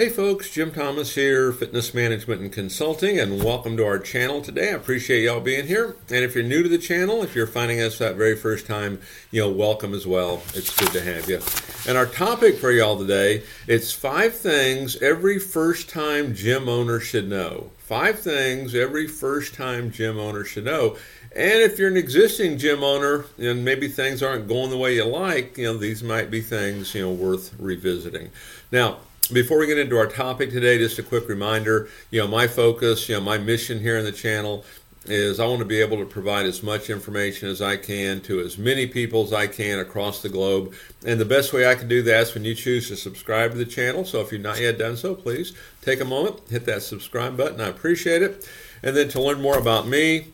Hey folks, Jim Thomas here, Fitness Management and Consulting, and welcome to our channel today. I appreciate y'all being here. And if you're new to the channel, if you're finding us that very first time, you know, welcome as well. It's good to have you. And our topic for y'all today, it's five things every first time gym owner should know. Five things every first time gym owner should know. And if you're an existing gym owner and maybe things aren't going the way you like, you know, these might be things, you know, worth revisiting. Now, before we get into our topic today, just a quick reminder, you know, my focus, you know, my mission here in the channel is I want to be able to provide as much information as I can to as many people as I can across the globe. And the best way I can do that is when you choose to subscribe to the channel. So if you've not yet done so, please take a moment, hit that subscribe button. I appreciate it. And then to learn more about me,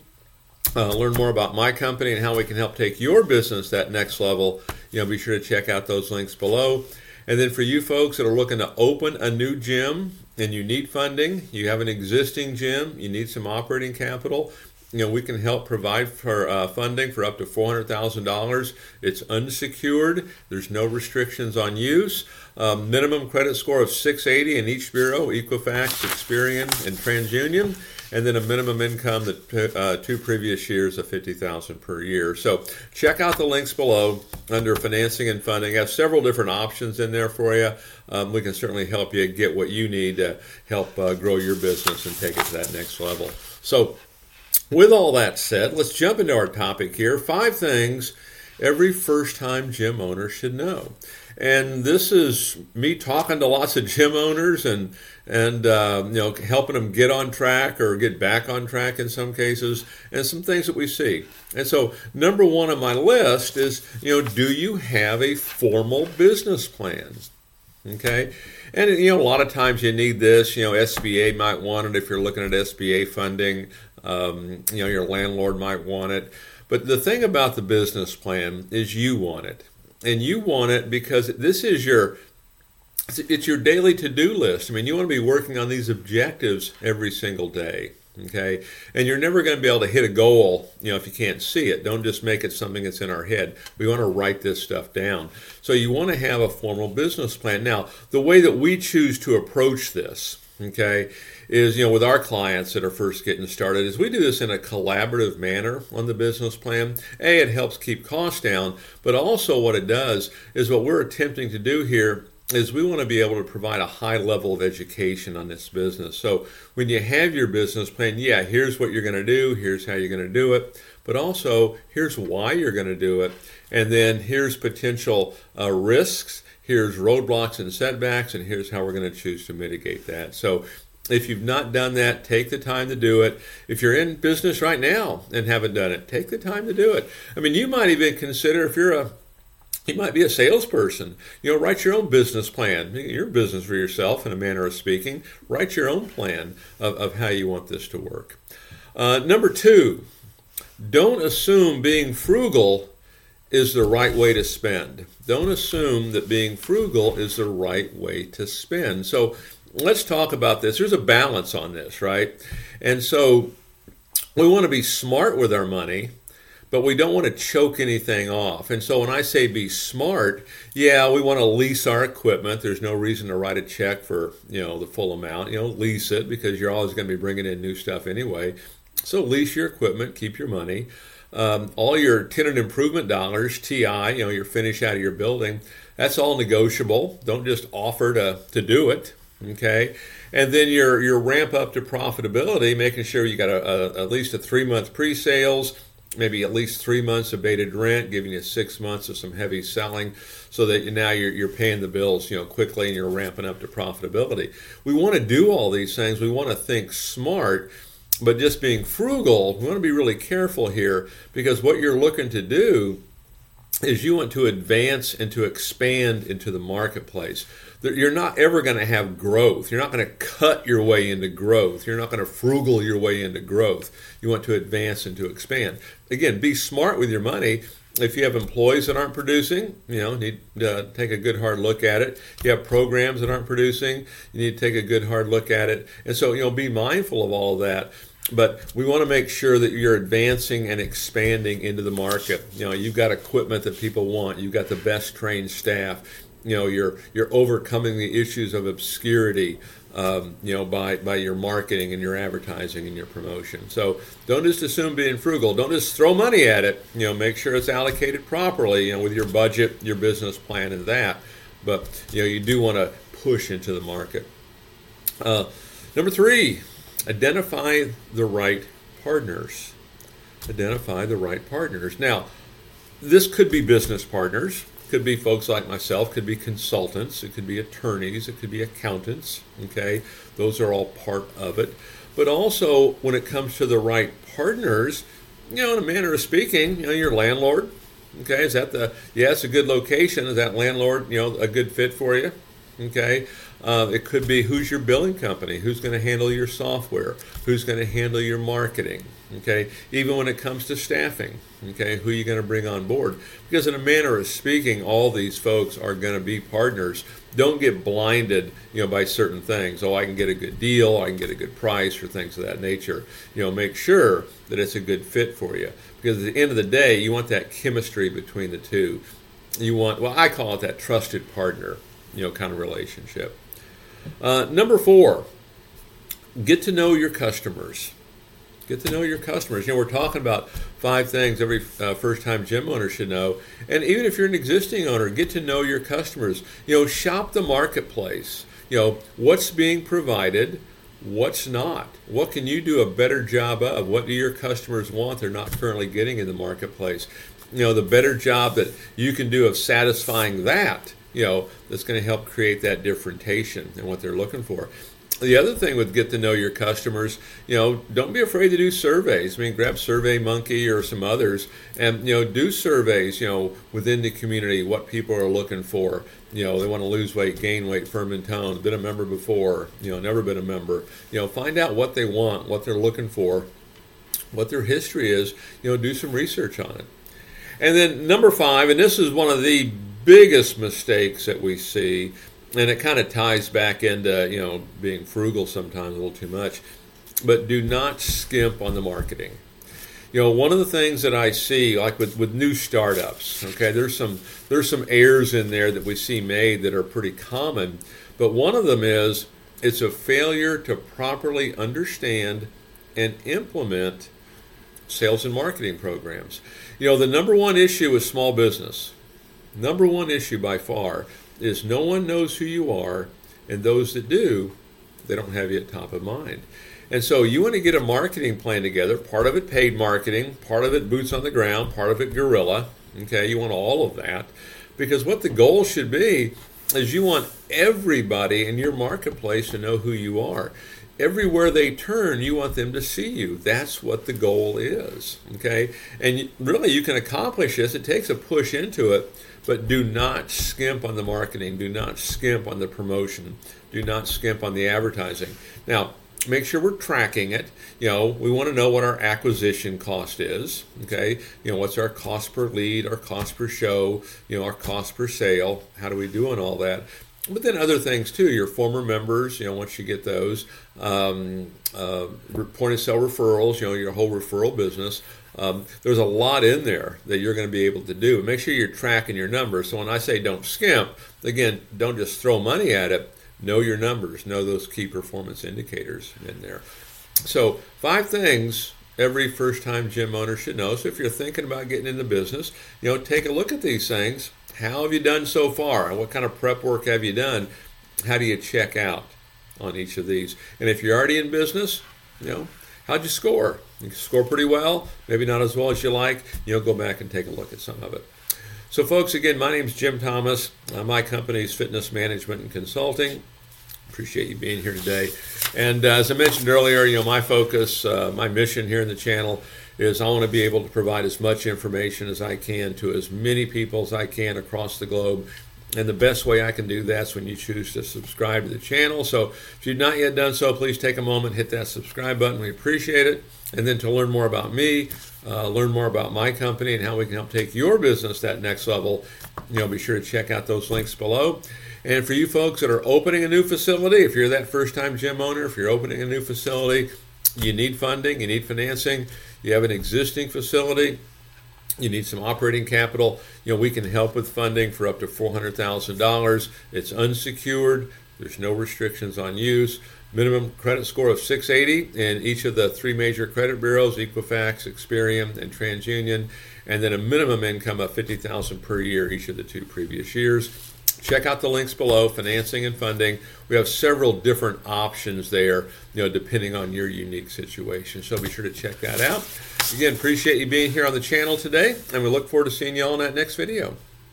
uh, learn more about my company and how we can help take your business that next level, you know, be sure to check out those links below. And then for you folks that are looking to open a new gym and you need funding, you have an existing gym, you need some operating capital, you know, we can help provide for uh, funding for up to $400,000. It's unsecured. There's no restrictions on use. Um, minimum credit score of 680 in each bureau, Equifax, Experian, and TransUnion and then a minimum income that uh, two previous years of 50000 per year. So check out the links below under financing and funding. I have several different options in there for you. Um, we can certainly help you get what you need to help uh, grow your business and take it to that next level. So with all that said, let's jump into our topic here. Five things every first time gym owner should know. And this is me talking to lots of gym owners and and uh, you know helping them get on track or get back on track in some cases, and some things that we see. And so, number one on my list is you know, do you have a formal business plan? Okay, and you know, a lot of times you need this. You know, SBA might want it if you're looking at SBA funding. Um, you know, your landlord might want it. But the thing about the business plan is you want it and you want it because this is your it's your daily to-do list. I mean, you want to be working on these objectives every single day. Okay, and you're never going to be able to hit a goal, you know, if you can't see it. Don't just make it something that's in our head. We want to write this stuff down. So you want to have a formal business plan. Now, the way that we choose to approach this, okay, is you know with our clients that are first getting started is we do this in a collaborative manner on the business plan a it helps keep costs down but also what it does is what we're attempting to do here is we want to be able to provide a high level of education on this business so when you have your business plan yeah here's what you're going to do here's how you're going to do it but also here's why you're going to do it and then here's potential uh, risks here's roadblocks and setbacks, and here's how we're going to choose to mitigate that. So if you've not done that, take the time to do it. If you're in business right now and haven't done it, take the time to do it. I mean, you might even consider if you're a you might be a salesperson. You know, write your own business plan. Your business for yourself, in a manner of speaking. Write your own plan of, of how you want this to work. Uh, number two, don't assume being frugal is the right way to spend. Don't assume that being frugal is the right way to spend. So, let's talk about this. There's a balance on this, right? And so we want to be smart with our money, but we don't want to choke anything off. And so when I say be smart, yeah, we want to lease our equipment. There's no reason to write a check for, you know, the full amount. You know, lease it because you're always going to be bringing in new stuff anyway. So lease your equipment, keep your money. Um, all your tenant improvement dollars, TI, you know, your finish out of your building, that's all negotiable. Don't just offer to, to do it. Okay, and then your your ramp up to profitability, making sure you got a, a at least a three month pre sales, maybe at least three months of bated rent, giving you six months of some heavy selling, so that now you're, you're paying the bills, you know, quickly and you're ramping up to profitability. We want to do all these things. We want to think smart, but just being frugal. We want to be really careful here because what you're looking to do is you want to advance and to expand into the marketplace you're not ever going to have growth. You're not going to cut your way into growth. You're not going to frugal your way into growth. You want to advance and to expand. Again, be smart with your money. If you have employees that aren't producing, you know, need to take a good hard look at it. If you have programs that aren't producing, you need to take a good hard look at it. And so, you know, be mindful of all of that but we want to make sure that you're advancing and expanding into the market. You know, you've got equipment that people want. You've got the best trained staff you know you're you're overcoming the issues of obscurity um, you know by by your marketing and your advertising and your promotion. So don't just assume being frugal. Don't just throw money at it. You know make sure it's allocated properly you know with your budget your business plan and that. But you know you do want to push into the market. Uh, number three identify the right partners. Identify the right partners. Now this could be business partners could be folks like myself, could be consultants, it could be attorneys, it could be accountants. Okay, those are all part of it. But also, when it comes to the right partners, you know, in a manner of speaking, you know, your landlord. Okay, is that the yeah? A good location. Is that landlord you know a good fit for you? Okay, uh, it could be who's your billing company, who's going to handle your software, who's going to handle your marketing. Okay, even when it comes to staffing, okay, who are you going to bring on board? Because in a manner of speaking, all these folks are going to be partners. Don't get blinded, you know, by certain things. Oh, I can get a good deal, I can get a good price, or things of that nature. You know, make sure that it's a good fit for you. Because at the end of the day, you want that chemistry between the two. You want, well, I call it that trusted partner, you know, kind of relationship. Uh, number four, get to know your customers. Get to know your customers. You know, we're talking about five things every uh, first time gym owner should know. And even if you're an existing owner, get to know your customers. You know, shop the marketplace. You know, what's being provided, what's not. What can you do a better job of? What do your customers want they're not currently getting in the marketplace? You know, the better job that you can do of satisfying that you know, that's going to help create that differentiation and what they're looking for. The other thing with get to know your customers, you know, don't be afraid to do surveys. I mean, grab Survey Monkey or some others, and you know, do surveys. You know, within the community, what people are looking for. You know, they want to lose weight, gain weight, firm and tone. Been a member before. You know, never been a member. You know, find out what they want, what they're looking for, what their history is. You know, do some research on it. And then number five, and this is one of the biggest mistakes that we see, and it kind of ties back into you know being frugal sometimes a little too much, but do not skimp on the marketing. You know, one of the things that I see, like with, with new startups, okay, there's some there's some errors in there that we see made that are pretty common, but one of them is it's a failure to properly understand and implement sales and marketing programs. You know, the number one issue is small business number one issue by far is no one knows who you are, and those that do, they don't have you at top of mind. And so you want to get a marketing plan together, part of it paid marketing, part of it boots on the ground, part of it guerrilla. Okay, you want all of that. Because what the goal should be is you want everybody in your marketplace to know who you are. Everywhere they turn, you want them to see you. That's what the goal is. Okay, and really you can accomplish this. It takes a push into it but do not skimp on the marketing. Do not skimp on the promotion. Do not skimp on the advertising. Now, make sure we're tracking it. You know, we want to know what our acquisition cost is. Okay, you know, what's our cost per lead, our cost per show, you know, our cost per sale. How do we do on all that? But then other things too. Your former members, you know, once you get those, um, uh, point of sale referrals, you know, your whole referral business. Um, there's a lot in there that you're going to be able to do. Make sure you're tracking your numbers. So when I say don't skimp, again, don't just throw money at it. Know your numbers. Know those key performance indicators in there. So five things every first-time gym owner should know. So if you're thinking about getting into business, you know, take a look at these things. How have you done so far? What kind of prep work have you done? How do you check out on each of these? And if you're already in business, you know, how'd you score? You score pretty well, maybe not as well as you like. You'll go back and take a look at some of it. So, folks, again, my name is Jim Thomas. Uh, my company is Fitness Management and Consulting. Appreciate you being here today. And uh, as I mentioned earlier, you know, my focus, uh, my mission here in the channel is I want to be able to provide as much information as I can to as many people as I can across the globe and the best way I can do that is when you choose to subscribe to the channel. So if you've not yet done so, please take a moment, hit that subscribe button. We appreciate it. And then to learn more about me, uh, learn more about my company and how we can help take your business that next level, you know, be sure to check out those links below. And for you folks that are opening a new facility, if you're that first time gym owner, if you're opening a new facility, you need funding, you need financing, you have an existing facility, you need some operating capital, you know, we can help with funding for up to $400,000. It's unsecured, there's no restrictions on use. Minimum credit score of 680 in each of the three major credit bureaus Equifax, Experian, and TransUnion, and then a minimum income of 50000 per year each of the two previous years. Check out the links below, financing and funding. We have several different options there, you know, depending on your unique situation. So be sure to check that out. Again, appreciate you being here on the channel today, and we look forward to seeing you all in that next video.